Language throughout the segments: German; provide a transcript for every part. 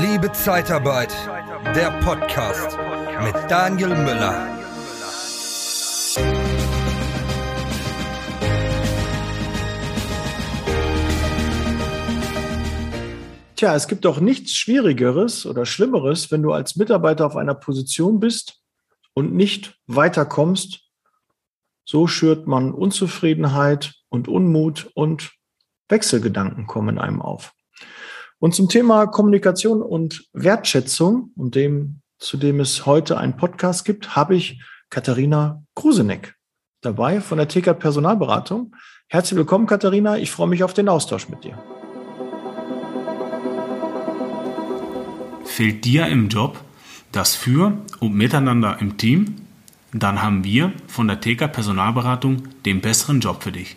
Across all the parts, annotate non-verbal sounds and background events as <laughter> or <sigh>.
Liebe Zeitarbeit, der Podcast mit Daniel Müller. Tja, es gibt doch nichts Schwierigeres oder Schlimmeres, wenn du als Mitarbeiter auf einer Position bist und nicht weiterkommst. So schürt man Unzufriedenheit und Unmut und Wechselgedanken kommen einem auf. Und zum Thema Kommunikation und Wertschätzung und dem, zu dem es heute einen Podcast gibt, habe ich Katharina Kruseneck dabei von der TK Personalberatung. Herzlich willkommen, Katharina. Ich freue mich auf den Austausch mit dir. Fehlt dir im Job das Für und Miteinander im Team? Dann haben wir von der TK Personalberatung den besseren Job für dich.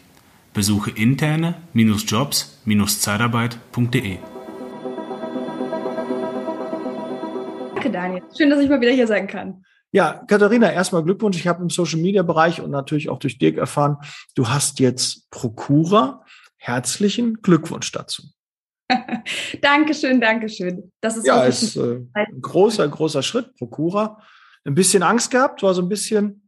Besuche interne-jobs-zeitarbeit.de. Danke, Daniel. Schön, dass ich mal wieder hier sein kann. Ja, Katharina, erstmal Glückwunsch. Ich habe im Social Media Bereich und natürlich auch durch Dirk erfahren, du hast jetzt Prokura. Herzlichen Glückwunsch dazu. <laughs> Dankeschön, Dankeschön. Das ist ja ist, äh, ein großer, großer Schritt, Prokura. Ein bisschen Angst gehabt, war so ein bisschen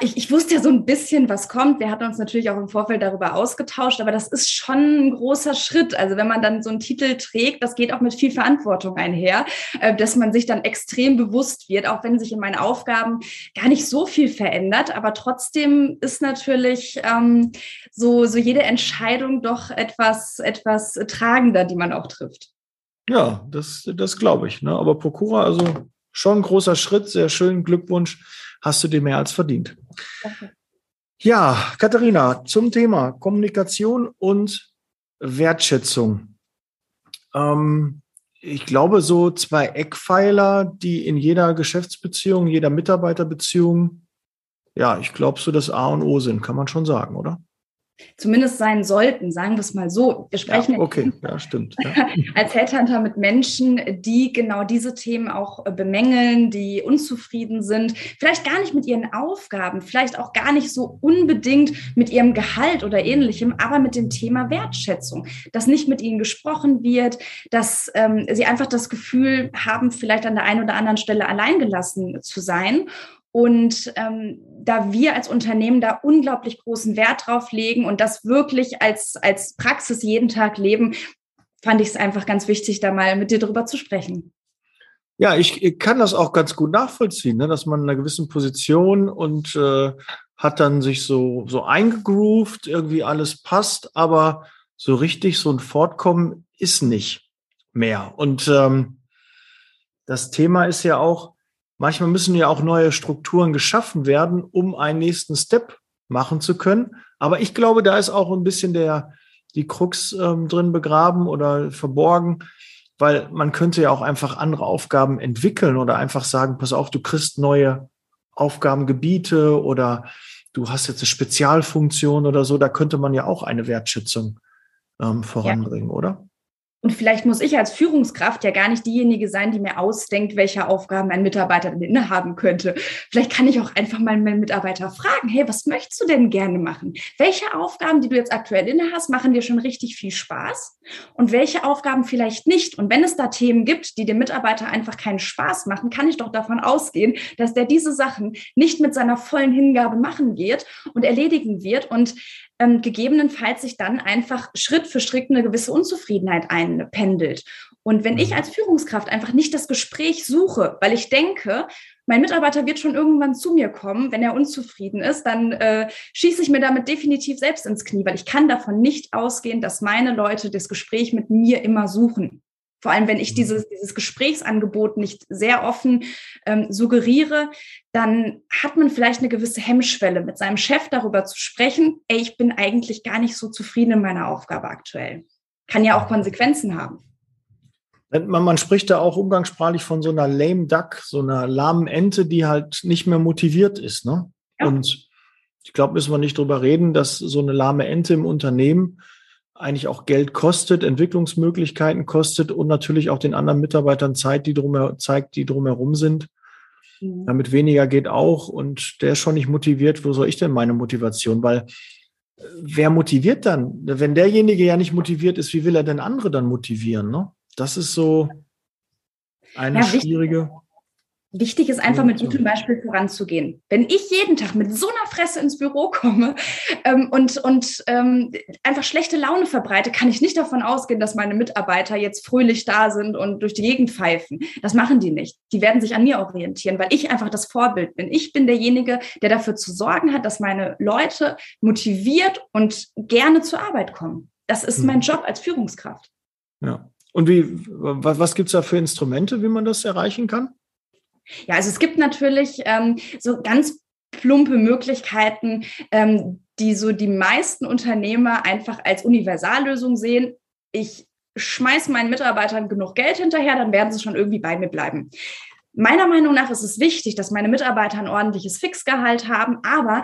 ich, ich wusste ja so ein bisschen, was kommt. Wir hatten uns natürlich auch im Vorfeld darüber ausgetauscht, aber das ist schon ein großer Schritt. Also wenn man dann so einen Titel trägt, das geht auch mit viel Verantwortung einher, äh, dass man sich dann extrem bewusst wird, auch wenn sich in meinen Aufgaben gar nicht so viel verändert. Aber trotzdem ist natürlich ähm, so, so jede Entscheidung doch etwas, etwas tragender, die man auch trifft. Ja, das, das glaube ich. Ne? Aber Prokura, also schon ein großer Schritt, sehr schön, Glückwunsch hast du dir mehr als verdient. Danke. Ja, Katharina, zum Thema Kommunikation und Wertschätzung. Ähm, ich glaube, so zwei Eckpfeiler, die in jeder Geschäftsbeziehung, jeder Mitarbeiterbeziehung, ja, ich glaube, so das A und O sind, kann man schon sagen, oder? Zumindest sein sollten, sagen wir es mal so. Wir sprechen ja, okay, ja, stimmt. Ja. <laughs> als Headhunter mit Menschen, die genau diese Themen auch äh, bemängeln, die unzufrieden sind, vielleicht gar nicht mit ihren Aufgaben, vielleicht auch gar nicht so unbedingt mit ihrem Gehalt oder ähnlichem, aber mit dem Thema Wertschätzung, dass nicht mit ihnen gesprochen wird, dass ähm, sie einfach das Gefühl haben, vielleicht an der einen oder anderen Stelle alleingelassen zu sein und ähm, da wir als Unternehmen da unglaublich großen Wert drauf legen und das wirklich als, als Praxis jeden Tag leben, fand ich es einfach ganz wichtig, da mal mit dir drüber zu sprechen. Ja, ich, kann das auch ganz gut nachvollziehen, ne, dass man in einer gewissen Position und äh, hat dann sich so, so eingegroovt, irgendwie alles passt, aber so richtig so ein Fortkommen ist nicht mehr. Und ähm, das Thema ist ja auch, Manchmal müssen ja auch neue Strukturen geschaffen werden, um einen nächsten Step machen zu können. Aber ich glaube, da ist auch ein bisschen der, die Krux ähm, drin begraben oder verborgen, weil man könnte ja auch einfach andere Aufgaben entwickeln oder einfach sagen, pass auf, du kriegst neue Aufgabengebiete oder du hast jetzt eine Spezialfunktion oder so. Da könnte man ja auch eine Wertschätzung ähm, voranbringen, ja. oder? Und vielleicht muss ich als Führungskraft ja gar nicht diejenige sein, die mir ausdenkt, welche Aufgaben ein Mitarbeiter denn innehaben könnte. Vielleicht kann ich auch einfach mal meinen Mitarbeiter fragen, hey, was möchtest du denn gerne machen? Welche Aufgaben, die du jetzt aktuell inne hast, machen dir schon richtig viel Spaß? Und welche Aufgaben vielleicht nicht? Und wenn es da Themen gibt, die dem Mitarbeiter einfach keinen Spaß machen, kann ich doch davon ausgehen, dass der diese Sachen nicht mit seiner vollen Hingabe machen wird und erledigen wird. Und ähm, gegebenenfalls sich dann einfach Schritt für Schritt eine gewisse Unzufriedenheit einpendelt. Und wenn ich mhm. als Führungskraft einfach nicht das Gespräch suche, weil ich denke, mein Mitarbeiter wird schon irgendwann zu mir kommen, wenn er unzufrieden ist, dann äh, schieße ich mir damit definitiv selbst ins Knie, weil ich kann davon nicht ausgehen, dass meine Leute das Gespräch mit mir immer suchen. Vor allem, wenn ich mhm. dieses, dieses Gesprächsangebot nicht sehr offen ähm, suggeriere, dann hat man vielleicht eine gewisse Hemmschwelle, mit seinem Chef darüber zu sprechen, ey, ich bin eigentlich gar nicht so zufrieden in meiner Aufgabe aktuell. Kann ja auch Konsequenzen haben. Man, man spricht da auch umgangssprachlich von so einer lame duck, so einer lahmen Ente, die halt nicht mehr motiviert ist. Ne? Ja. Und ich glaube, müssen wir nicht drüber reden, dass so eine lahme Ente im Unternehmen eigentlich auch Geld kostet, Entwicklungsmöglichkeiten kostet und natürlich auch den anderen Mitarbeitern Zeit, die drum, zeigt, die drumherum sind. Mhm. Damit weniger geht auch und der ist schon nicht motiviert. Wo soll ich denn meine Motivation? Weil äh, wer motiviert dann? Wenn derjenige ja nicht motiviert ist, wie will er denn andere dann motivieren? Ne? Das ist so Eine ja, schwierige. Wichtig ist einfach mit gutem Beispiel voranzugehen. Wenn ich jeden Tag mit so einer Fresse ins Büro <laughs> komme ähm, und, und ähm, einfach schlechte Laune verbreite, kann ich nicht davon ausgehen, dass meine Mitarbeiter jetzt fröhlich da sind und durch die Gegend pfeifen. Das machen die nicht. Die werden sich an mir orientieren, weil ich einfach das Vorbild bin. Ich bin derjenige, der dafür zu sorgen hat, dass meine Leute motiviert und gerne zur Arbeit kommen. Das ist mein mhm. Job als Führungskraft. Ja. Und wie, was, was gibt es da für Instrumente, wie man das erreichen kann? Ja, also es gibt natürlich ähm, so ganz plumpe Möglichkeiten, ähm, die so die meisten Unternehmer einfach als Universallösung sehen. Ich schmeiße meinen Mitarbeitern genug Geld hinterher, dann werden sie schon irgendwie bei mir bleiben. Meiner Meinung nach ist es wichtig, dass meine Mitarbeiter ein ordentliches Fixgehalt haben, aber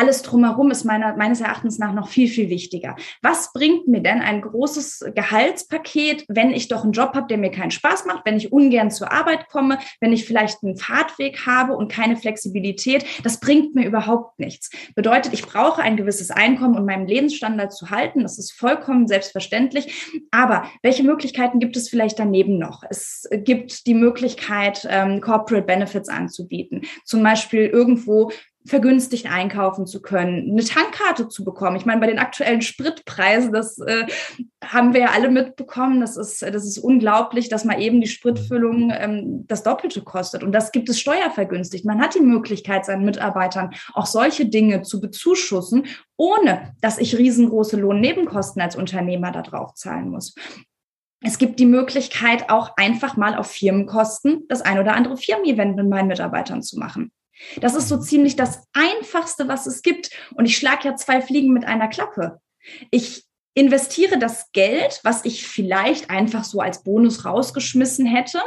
alles drumherum ist meiner, meines Erachtens nach noch viel, viel wichtiger. Was bringt mir denn ein großes Gehaltspaket, wenn ich doch einen Job habe, der mir keinen Spaß macht, wenn ich ungern zur Arbeit komme, wenn ich vielleicht einen Fahrtweg habe und keine Flexibilität? Das bringt mir überhaupt nichts. Bedeutet, ich brauche ein gewisses Einkommen, um meinen Lebensstandard zu halten. Das ist vollkommen selbstverständlich. Aber welche Möglichkeiten gibt es vielleicht daneben noch? Es gibt die Möglichkeit, ähm, Corporate Benefits anzubieten. Zum Beispiel irgendwo vergünstigt einkaufen zu können, eine Tankkarte zu bekommen. Ich meine, bei den aktuellen Spritpreisen, das äh, haben wir ja alle mitbekommen, das ist, das ist unglaublich, dass mal eben die Spritfüllung ähm, das Doppelte kostet. Und das gibt es steuervergünstigt. Man hat die Möglichkeit, seinen Mitarbeitern auch solche Dinge zu bezuschussen, ohne dass ich riesengroße Lohnnebenkosten als Unternehmer da drauf zahlen muss. Es gibt die Möglichkeit, auch einfach mal auf Firmenkosten das ein oder andere Firmen-Event mit meinen Mitarbeitern zu machen. Das ist so ziemlich das Einfachste, was es gibt. Und ich schlage ja zwei Fliegen mit einer Klappe. Ich investiere das Geld, was ich vielleicht einfach so als Bonus rausgeschmissen hätte,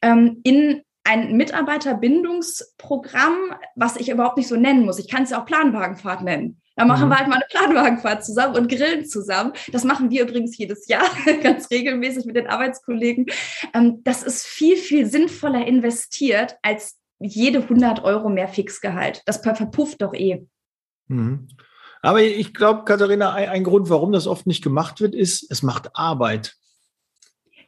ähm, in ein Mitarbeiterbindungsprogramm, was ich überhaupt nicht so nennen muss. Ich kann es ja auch Planwagenfahrt nennen. Da machen mhm. wir halt mal eine Planwagenfahrt zusammen und grillen zusammen. Das machen wir übrigens jedes Jahr <laughs> ganz regelmäßig mit den Arbeitskollegen. Ähm, das ist viel, viel sinnvoller investiert, als jede 100 Euro mehr Fixgehalt. Das verpufft doch eh. Mhm. Aber ich glaube, Katharina, ein, ein, Grund, warum das oft nicht gemacht wird, ist, es macht Arbeit.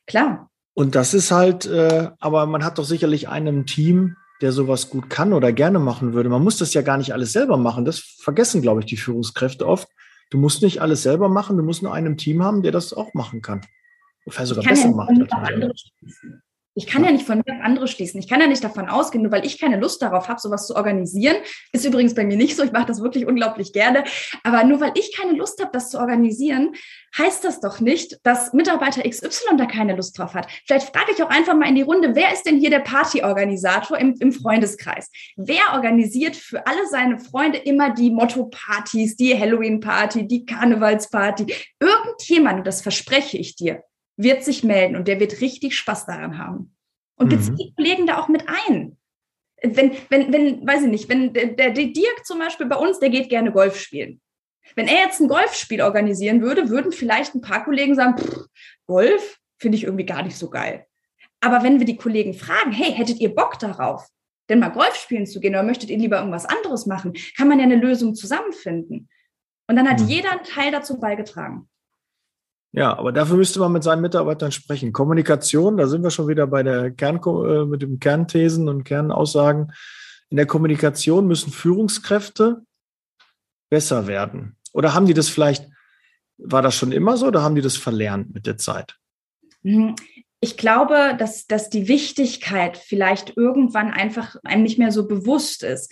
Klar. Und das ist halt, äh, aber man hat doch sicherlich einen Team, der sowas gut kann oder gerne machen würde. Man muss das ja gar nicht alles selber machen. Das vergessen, glaube ich, die Führungskräfte oft. Du musst nicht alles selber machen, du musst nur einen Team haben, der das auch machen kann. Vielleicht sogar besser ja macht. Ich kann ja nicht von mir auf andere schließen. Ich kann ja nicht davon ausgehen, nur weil ich keine Lust darauf habe, sowas zu organisieren. Ist übrigens bei mir nicht so. Ich mache das wirklich unglaublich gerne. Aber nur weil ich keine Lust habe, das zu organisieren, heißt das doch nicht, dass Mitarbeiter XY da keine Lust drauf hat. Vielleicht frage ich auch einfach mal in die Runde, wer ist denn hier der Partyorganisator im, im Freundeskreis? Wer organisiert für alle seine Freunde immer die Motto-Partys, die Halloween-Party, die Karnevalsparty? Irgendjemand, das verspreche ich dir, wird sich melden und der wird richtig Spaß daran haben. Und bezieht mhm. die Kollegen da auch mit ein. Wenn, wenn, wenn, weiß ich nicht, wenn der, der Dirk zum Beispiel bei uns, der geht gerne Golf spielen. Wenn er jetzt ein Golfspiel organisieren würde, würden vielleicht ein paar Kollegen sagen, pff, Golf finde ich irgendwie gar nicht so geil. Aber wenn wir die Kollegen fragen, hey, hättet ihr Bock darauf, denn mal Golf spielen zu gehen oder möchtet ihr lieber irgendwas anderes machen, kann man ja eine Lösung zusammenfinden. Und dann hat mhm. jeder einen Teil dazu beigetragen. Ja, aber dafür müsste man mit seinen Mitarbeitern sprechen. Kommunikation, da sind wir schon wieder bei der Kern, äh, mit dem Kernthesen und Kernaussagen. In der Kommunikation müssen Führungskräfte besser werden. Oder haben die das vielleicht, war das schon immer so oder haben die das verlernt mit der Zeit? Mhm ich glaube, dass, dass die Wichtigkeit vielleicht irgendwann einfach einem nicht mehr so bewusst ist.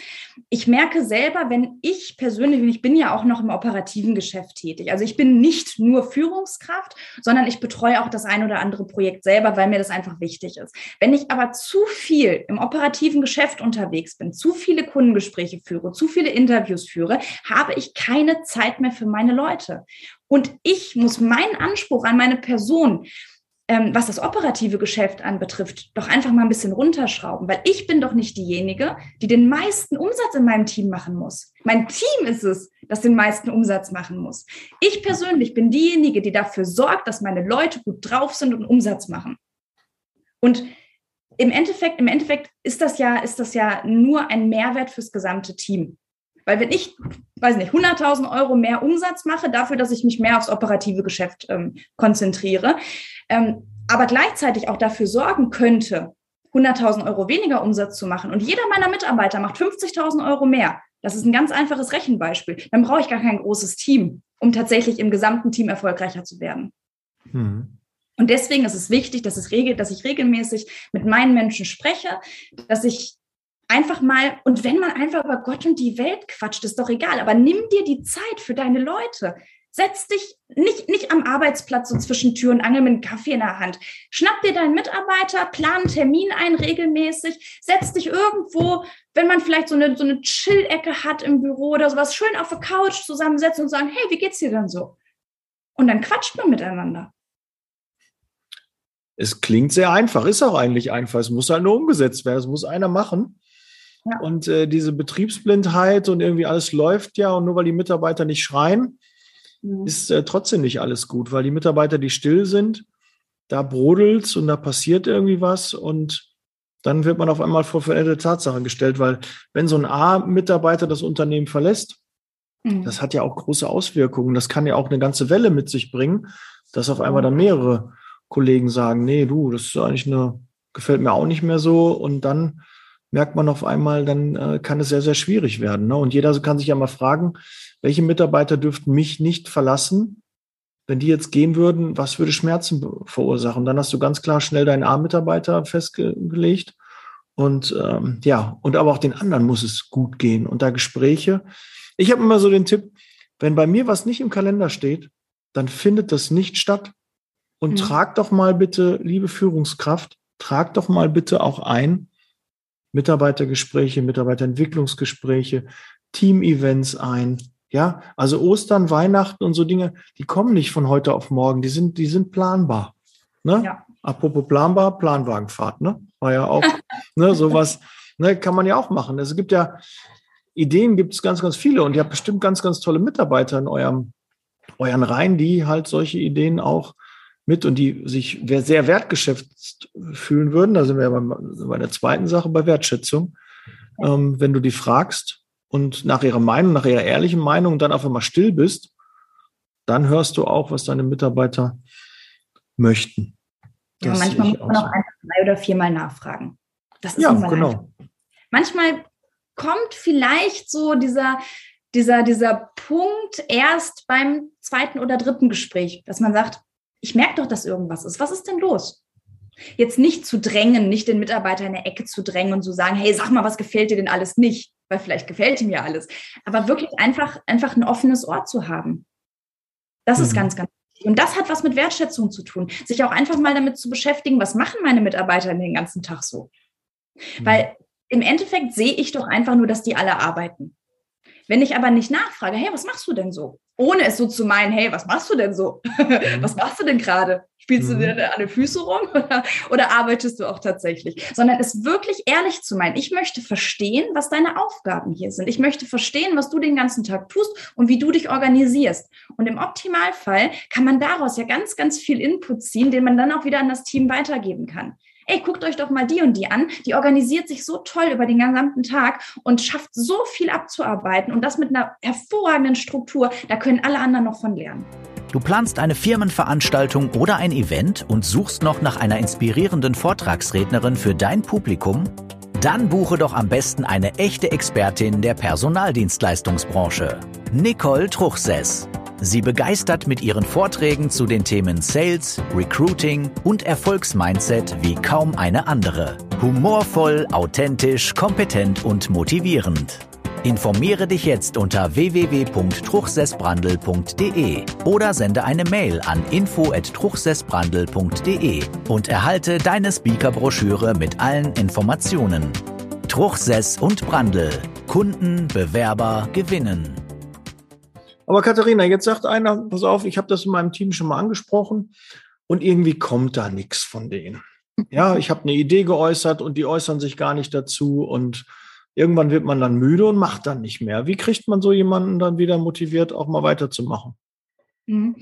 Ich merke selber, wenn ich persönlich, und ich bin ja auch noch im operativen Geschäft tätig, also ich bin nicht nur Führungskraft, sondern ich betreue auch das ein oder andere Projekt selber, weil mir das einfach wichtig ist. Wenn ich aber zu viel im operativen Geschäft unterwegs bin, zu viele Kundengespräche führe, zu viele Interviews führe, habe ich keine Zeit mehr für meine Leute. Und ich muss meinen Anspruch an meine Person ähm, was das operative Geschäft anbetrifft, doch einfach mal ein bisschen runterschrauben, weil ich bin doch nicht diejenige, die den meisten Umsatz in meinem Team machen muss. Mein Team ist es, das den meisten Umsatz machen muss. Ich persönlich bin diejenige, die dafür sorgt, dass meine Leute gut drauf sind und Umsatz machen. Und im Endeffekt, im Endeffekt ist das ja, ist das ja nur ein Mehrwert fürs gesamte Team. Weil wenn ich, weiß nicht, 100.000 Euro mehr Umsatz mache, dafür, dass ich mich mehr aufs operative Geschäft ähm, konzentriere, ähm, aber gleichzeitig auch dafür sorgen könnte, 100.000 Euro weniger Umsatz zu machen und jeder meiner Mitarbeiter macht 50.000 Euro mehr, das ist ein ganz einfaches Rechenbeispiel, dann brauche ich gar kein großes Team, um tatsächlich im gesamten Team erfolgreicher zu werden. Mhm. Und deswegen ist es wichtig, dass, es regel, dass ich regelmäßig mit meinen Menschen spreche, dass ich einfach mal, und wenn man einfach über Gott und die Welt quatscht, ist doch egal, aber nimm dir die Zeit für deine Leute. Setz dich nicht, nicht am Arbeitsplatz so zwischen Tür und Angel mit einem Kaffee in der Hand. Schnapp dir deinen Mitarbeiter, plan einen Termin ein regelmäßig, setz dich irgendwo, wenn man vielleicht so eine, so eine Chill-Ecke hat im Büro oder sowas, schön auf der Couch zusammensetzen und sagen, hey, wie geht's dir denn so? Und dann quatscht man miteinander. Es klingt sehr einfach, ist auch eigentlich einfach. Es muss halt nur umgesetzt werden. Es muss einer machen. Ja. Und äh, diese Betriebsblindheit und irgendwie alles läuft ja und nur weil die Mitarbeiter nicht schreien, mhm. ist äh, trotzdem nicht alles gut, weil die Mitarbeiter, die still sind, da brodelt und da passiert irgendwie was und dann wird man auf einmal vor veränderte Tatsachen gestellt, weil wenn so ein A-Mitarbeiter das Unternehmen verlässt, mhm. das hat ja auch große Auswirkungen. Das kann ja auch eine ganze Welle mit sich bringen, dass auf einmal dann mehrere Kollegen sagen, nee, du, das ist eigentlich eine, gefällt mir auch nicht mehr so und dann merkt man auf einmal, dann äh, kann es sehr, sehr schwierig werden. Ne? Und jeder kann sich ja mal fragen, welche Mitarbeiter dürften mich nicht verlassen? Wenn die jetzt gehen würden, was würde Schmerzen verursachen? Dann hast du ganz klar schnell deinen A-Mitarbeiter festgelegt. Und ähm, ja, und aber auch den anderen muss es gut gehen. Und da Gespräche. Ich habe immer so den Tipp, wenn bei mir was nicht im Kalender steht, dann findet das nicht statt. Und mhm. trag doch mal bitte, liebe Führungskraft, trag doch mal bitte auch ein, Mitarbeitergespräche, Mitarbeiterentwicklungsgespräche, Team-Events ein. Ja, also Ostern, Weihnachten und so Dinge, die kommen nicht von heute auf morgen, die sind, die sind planbar. Ne? Ja. Apropos planbar, Planwagenfahrt, ne? War ja auch, <laughs> ne, sowas, ne, kann man ja auch machen. Es gibt ja, Ideen gibt es ganz, ganz viele und ihr habt bestimmt ganz, ganz tolle Mitarbeiter in eurem, euren Reihen, die halt solche Ideen auch mit und die sich sehr wertgeschätzt fühlen würden. Da sind wir ja bei, der zweiten Sache, bei Wertschätzung. Ähm, wenn du die fragst und nach ihrer Meinung, nach ihrer ehrlichen Meinung dann einfach mal still bist, dann hörst du auch, was deine Mitarbeiter möchten. Ja, manchmal muss man auch einfach drei oder viermal nachfragen. Das ist ja, genau. Einfach. Manchmal kommt vielleicht so dieser, dieser, dieser Punkt erst beim zweiten oder dritten Gespräch, dass man sagt, ich merke doch, dass irgendwas ist. Was ist denn los? Jetzt nicht zu drängen, nicht den Mitarbeiter in der Ecke zu drängen und zu sagen, hey, sag mal, was gefällt dir denn alles nicht? Weil vielleicht gefällt ihm ja alles. Aber wirklich einfach, einfach ein offenes Ohr zu haben. Das mhm. ist ganz, ganz wichtig. Und das hat was mit Wertschätzung zu tun. Sich auch einfach mal damit zu beschäftigen, was machen meine Mitarbeiter den ganzen Tag so? Mhm. Weil im Endeffekt sehe ich doch einfach nur, dass die alle arbeiten. Wenn ich aber nicht nachfrage, hey, was machst du denn so? Ohne es so zu meinen, hey, was machst du denn so? <laughs> Mhm. was machst du denn gerade? Spielst mhm. du dir an den Füßen rum <laughs> oder, oder, arbeitest du auch tatsächlich? Sondern es wirklich ehrlich zu meinen. Ich möchte verstehen, was deine Aufgaben hier sind. Ich möchte verstehen, was du den ganzen Tag tust und wie du dich organisierst. Und im Optimalfall kann man daraus ja ganz, ganz viel Input ziehen, den man dann auch wieder an das Team weitergeben kann ey, guckt euch doch mal die und die an. Die organisiert sich so toll über den gesamten Tag und schafft so viel abzuarbeiten und das mit einer hervorragenden Struktur. Da können alle anderen noch von lernen. Du planst eine Firmenveranstaltung oder ein Event und suchst noch nach einer inspirierenden Vortragsrednerin für dein Publikum? Dann buche doch am besten eine echte Expertin der Personaldienstleistungsbranche. Nicole Truchsess. Sie begeistert mit ihren Vorträgen zu den Themen Sales, Recruiting und Erfolgsmindset wie kaum eine andere. Humorvoll, authentisch, kompetent und motivierend. Informiere dich jetzt unter www.truchsessbrandel.de oder sende eine Mail an info@truchsessbrandel.de und erhalte deine Speakerbroschüre mit allen Informationen. Truchsess und Brandel. Kunden, Bewerber gewinnen. Aber Katharina, jetzt sagt einer, pass auf, ich habe das in meinem Team schon mal angesprochen und irgendwie kommt da nichts von denen. <laughs> Ja, ich habe eine Idee geäußert und die äußern sich gar nicht dazu und irgendwann wird man dann müde und macht dann nicht mehr. Wie kriegt man so jemanden dann wieder motiviert, auch mal weiterzumachen? Mhm.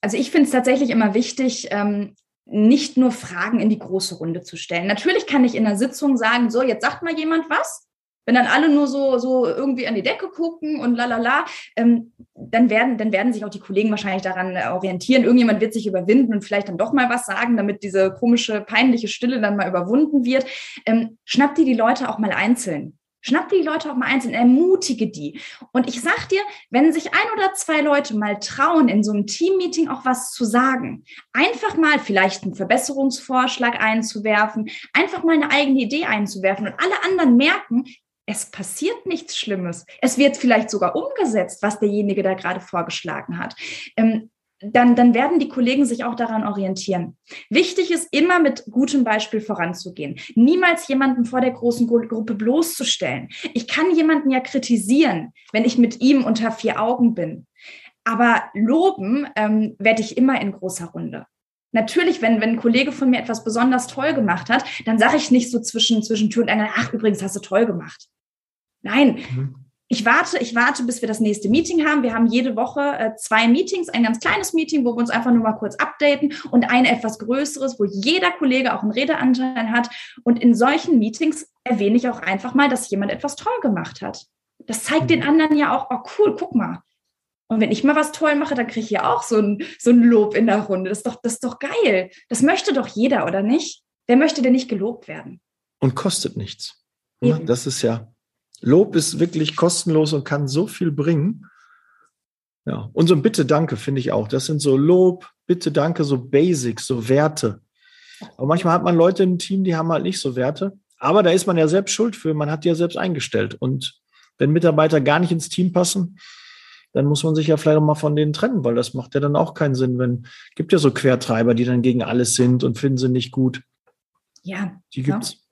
Also ich finde es tatsächlich immer wichtig, ähm, nicht nur Fragen in die große Runde zu stellen. Natürlich kann ich in der Sitzung sagen, so, jetzt sagt mal jemand was wenn dann alle nur so, so irgendwie an die Decke gucken und lalala, ähm, dann, werden, dann werden sich auch die Kollegen wahrscheinlich daran äh, orientieren. Irgendjemand wird sich überwinden und vielleicht dann doch mal was sagen, damit diese komische, peinliche Stille dann mal überwunden wird. Ähm, schnappt die die Leute auch mal einzeln. Schnapp die Leute auch mal einzeln, ermutige die. Und ich sag dir, wenn sich ein oder zwei Leute mal trauen, in so einem Teammeeting auch was zu sagen, einfach mal vielleicht einen Verbesserungsvorschlag einzuwerfen, einfach mal eine eigene Idee einzuwerfen und alle anderen merken, es passiert nichts Schlimmes. Es wird vielleicht sogar umgesetzt, was derjenige da gerade vorgeschlagen hat. Ähm, dann, dann werden die Kollegen sich auch daran orientieren. Wichtig ist immer mit gutem Beispiel voranzugehen. Niemals jemanden vor der großen Gruppe bloßzustellen. Ich kann jemanden ja kritisieren, wenn ich mit ihm unter vier Augen bin. Aber loben ähm, werde ich immer in großer Runde. Natürlich, wenn, wenn ein Kollege von mir etwas besonders toll gemacht hat, dann sage ich nicht so zwischen, zwischen Tür und Angel, ach, übrigens hast du toll gemacht. Nein, mhm. ich warte, ich warte, bis wir das nächste Meeting haben. Wir haben jede Woche äh, zwei Meetings, ein ganz kleines Meeting, wo wir uns einfach nur mal kurz updaten und ein etwas größeres, wo jeder Kollege auch einen Redeanteil hat. Und in solchen Meetings erwähne ich auch einfach mal, dass jemand etwas toll gemacht hat. Das zeigt mhm. den anderen ja auch, oh cool, guck mal. Und wenn ich mal was toll mache, dann kriege ich ja auch so ein, so ein Lob in der Runde. Das ist, doch, das ist doch geil. Das möchte doch jeder, oder nicht? Wer möchte denn nicht gelobt werden? Und kostet nichts. Eben. Das ist ja, Lob ist wirklich kostenlos und kann so viel bringen. Ja, und so ein Bitte, Danke finde ich auch. Das sind so Lob, Bitte, Danke, so Basics, so Werte. Aber manchmal hat man Leute im Team, die haben halt nicht so Werte. Aber da ist man ja selbst schuld für. Man hat die ja selbst eingestellt. Und wenn Mitarbeiter gar nicht ins Team passen, dann muss man sich ja vielleicht auch mal von denen trennen, weil das macht ja dann auch keinen Sinn, wenn, gibt ja so Quertreiber, die dann gegen alles sind und finden sie nicht gut. Ja. Die gibt's. Ja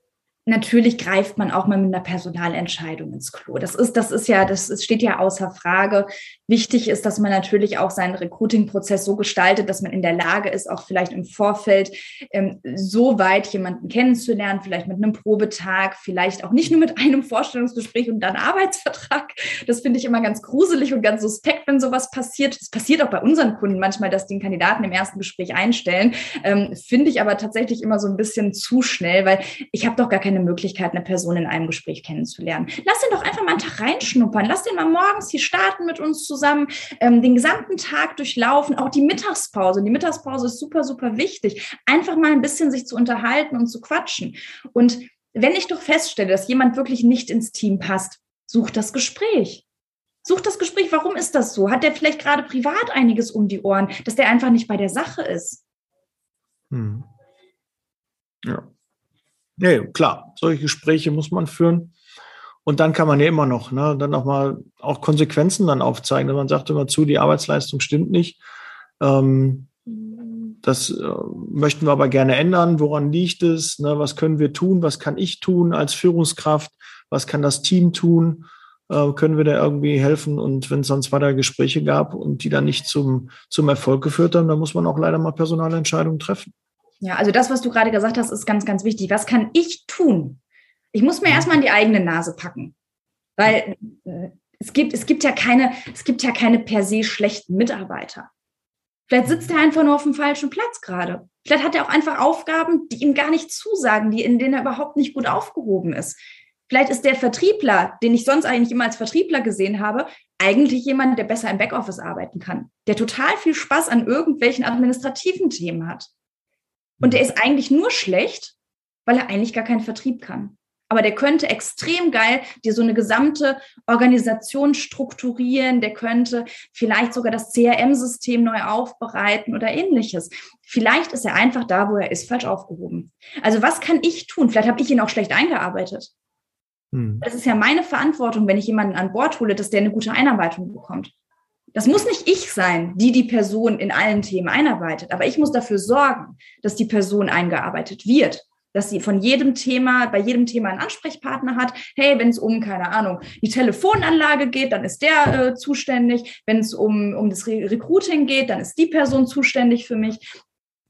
natürlich greift man auch mal mit einer Personalentscheidung ins Klo. Das ist, das ist ja, das steht ja außer Frage. Wichtig ist, dass man natürlich auch seinen Recruiting-Prozess so gestaltet, dass man in der Lage ist, auch vielleicht im Vorfeld ähm, so weit jemanden kennenzulernen, vielleicht mit einem Probetag, vielleicht auch nicht nur mit einem Vorstellungsgespräch und dann Arbeitsvertrag. Das finde ich immer ganz gruselig und ganz suspekt, wenn sowas passiert. Es passiert auch bei unseren Kunden manchmal, dass die den Kandidaten im ersten Gespräch einstellen. Ähm, finde ich aber tatsächlich immer so ein bisschen zu schnell, weil ich habe doch gar keine Möglichkeit, eine Person in einem Gespräch kennenzulernen. Lass den doch einfach mal einen Tag reinschnuppern. Lass den mal morgens hier starten mit uns zusammen zusammen ähm, den gesamten Tag durchlaufen, auch die Mittagspause. Die Mittagspause ist super, super wichtig. Einfach mal ein bisschen sich zu unterhalten und zu quatschen. Und wenn ich doch feststelle, dass jemand wirklich nicht ins Team passt, such das Gespräch. Such das Gespräch. Warum ist das so? Hat der vielleicht gerade privat einiges um die Ohren, dass der einfach nicht bei der Sache ist? Hm. Ja. Nee, klar, solche Gespräche muss man führen. Und dann kann man ja immer noch, ne, dann nochmal auch Konsequenzen dann aufzeigen. Man sagt immer zu, die Arbeitsleistung stimmt nicht. Ähm, das äh, möchten wir aber gerne ändern. Woran liegt es? Ne, was können wir tun? Was kann ich tun als Führungskraft? Was kann das Team tun? Äh, können wir da irgendwie helfen? Und wenn es sonst weiter Gespräche gab und die dann nicht zum, zum Erfolg geführt haben, dann muss man auch leider mal Personalentscheidungen treffen. Ja, also das, was du gerade gesagt hast, ist ganz, ganz wichtig. Was kann ich tun? Ich muss mir erstmal in die eigene Nase packen. Weil es gibt, es gibt ja keine, es gibt ja keine per se schlechten Mitarbeiter. Vielleicht sitzt er einfach nur auf dem falschen Platz gerade. Vielleicht hat er auch einfach Aufgaben, die ihm gar nicht zusagen, die, in denen er überhaupt nicht gut aufgehoben ist. Vielleicht ist der Vertriebler, den ich sonst eigentlich immer als Vertriebler gesehen habe, eigentlich jemand, der besser im Backoffice arbeiten kann, der total viel Spaß an irgendwelchen administrativen Themen hat. Und der ist eigentlich nur schlecht, weil er eigentlich gar keinen Vertrieb kann aber der könnte extrem geil dir so eine gesamte Organisation strukturieren, der könnte vielleicht sogar das CRM-System neu aufbereiten oder ähnliches. Vielleicht ist er einfach da, wo er ist, falsch aufgehoben. Also was kann ich tun? Vielleicht habe ich ihn auch schlecht eingearbeitet. Hm. Das ist ja meine Verantwortung, wenn ich jemanden an Bord hole, dass der eine gute Einarbeitung bekommt. Das muss nicht ich sein, die die Person in allen Themen einarbeitet, aber ich muss dafür sorgen, dass die Person eingearbeitet wird dass sie von jedem Thema, bei jedem Thema einen Ansprechpartner hat. Hey, wenn es um, keine Ahnung, die Telefonanlage geht, dann ist der äh, zuständig. Wenn es um, um das Re Recruiting geht, dann ist die Person zuständig für mich.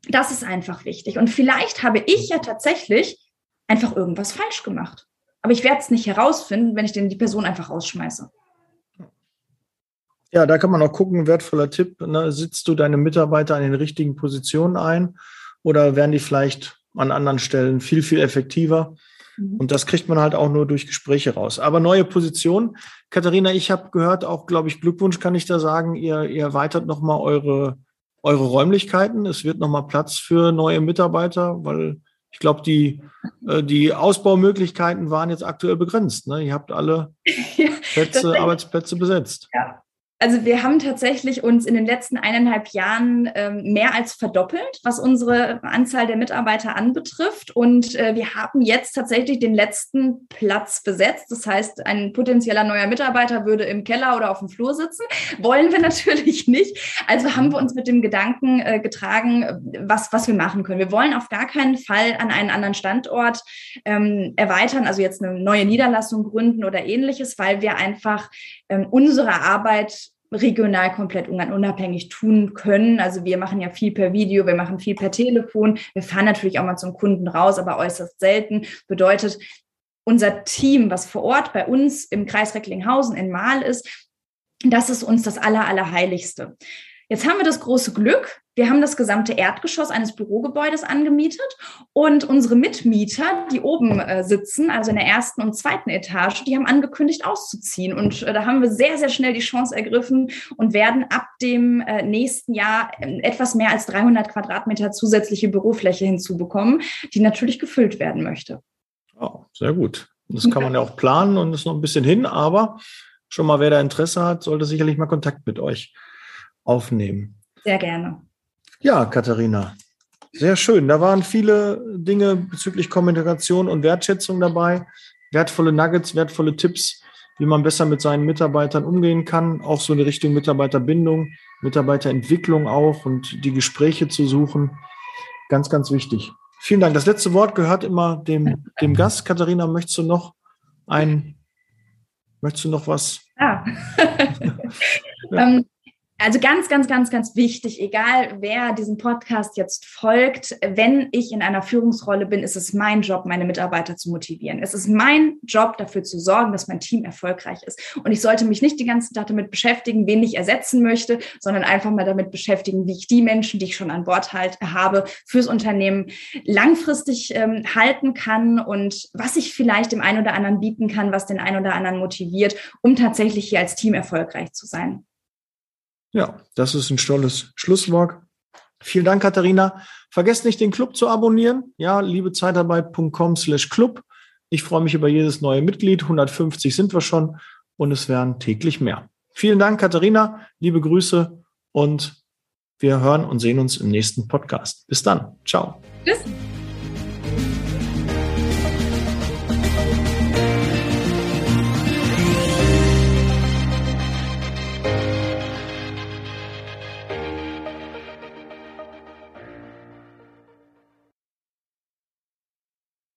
Das ist einfach wichtig. Und vielleicht habe ich ja tatsächlich einfach irgendwas falsch gemacht. Aber ich werde es nicht herausfinden, wenn ich denn die Person einfach rausschmeiße. Ja, da kann man auch gucken, wertvoller Tipp, ne? sitzt du deine Mitarbeiter an den richtigen Positionen ein oder werden die vielleicht an anderen Stellen viel, viel effektiver. Mhm. Und das kriegt man halt auch nur durch Gespräche raus. Aber neue Positionen. Katharina, ich habe gehört, auch, glaube ich, Glückwunsch kann ich da sagen, ihr, ihr erweitert nochmal eure, eure Räumlichkeiten. Es wird nochmal Platz für neue Mitarbeiter, weil ich glaube, die, äh, die Ausbaumöglichkeiten waren jetzt aktuell begrenzt. Ne? Ihr habt alle <laughs> Plätze, Arbeitsplätze besetzt. Ja, also wir haben tatsächlich uns in den letzten eineinhalb Jahren ähm, mehr als verdoppelt, was unsere Anzahl der Mitarbeiter anbetrifft. Und äh, wir haben jetzt tatsächlich den letzten Platz besetzt. Das heißt, ein potenzieller neuer Mitarbeiter würde im Keller oder auf dem Flur sitzen. Wollen wir <laughs> natürlich nicht. Also haben wir uns mit dem Gedanken äh, getragen, was, was wir machen können. Wir wollen auf gar keinen Fall an einen anderen Standort ähm, erweitern, also jetzt eine neue Niederlassung gründen oder ähnliches, weil wir einfach ähm, unsere Arbeit regional komplett unabhängig tun können. Also wir machen ja viel per Video, wir machen viel per Telefon. Wir fahren natürlich auch mal zum Kunden raus, aber äußerst selten. Bedeutet, unser Team, was vor Ort bei uns im Kreis Recklinghausen in Mahl ist, das ist uns das Aller, Allerheiligste. Jetzt haben wir das große Glück, wir haben das gesamte Erdgeschoss eines Bürogebäudes angemietet und unsere Mitmieter, die oben äh, sitzen, also in der ersten und zweiten Etage, die haben angekündigt auszuziehen. Und äh, da haben wir sehr, sehr schnell die Chance ergriffen und werden ab dem äh, nächsten Jahr ähm, etwas mehr als 300 Quadratmeter zusätzliche Bürofläche hinzubekommen, die natürlich gefüllt werden möchte. Oh, sehr gut. Das kann man ja auch planen und ist noch ein bisschen hin, aber schon mal, wer da Interesse hat, sollte sicherlich mal Kontakt mit euch aufnehmen. Sehr gerne. Ja, Katharina, sehr schön. Da waren viele Dinge bezüglich Kommunikation und Wertschätzung dabei. Wertvolle Nuggets, wertvolle Tipps, wie man besser mit seinen Mitarbeitern umgehen kann. Auch so in Richtung Mitarbeiterbindung, Mitarbeiterentwicklung auch und die Gespräche zu suchen. Ganz, ganz wichtig. Vielen Dank. Das letzte Wort gehört immer dem, dem Gast. Katharina, möchtest du noch ein, möchtest du noch was? Ah. <laughs> ja. ähm, also ganz, ganz, ganz, ganz wichtig, egal wer diesem Podcast jetzt folgt, wenn ich in einer Führungsrolle bin, ist es mein Job, meine Mitarbeiter zu motivieren. Es ist mein Job, dafür zu sorgen, dass mein Team erfolgreich ist. Und ich sollte mich nicht die ganze Zeit damit beschäftigen, wen ich ersetzen möchte, sondern einfach mal damit beschäftigen, wie ich die Menschen, die ich schon an Bord halt habe, fürs Unternehmen langfristig ähm, halten kann und was ich vielleicht dem einen oder anderen bieten kann, was den einen oder anderen motiviert, um tatsächlich hier als Team erfolgreich zu sein. Ja, das ist ein tolles Schlusswort. Vielen Dank, Katharina. Vergesst nicht, den Club zu abonnieren. Ja, liebezeitarbeit.com slash Club. Ich freue mich über jedes neue Mitglied. 150 sind wir schon und es werden täglich mehr. Vielen Dank, Katharina. Liebe Grüße und wir hören und sehen uns im nächsten Podcast. Bis dann. Ciao. Tschüss.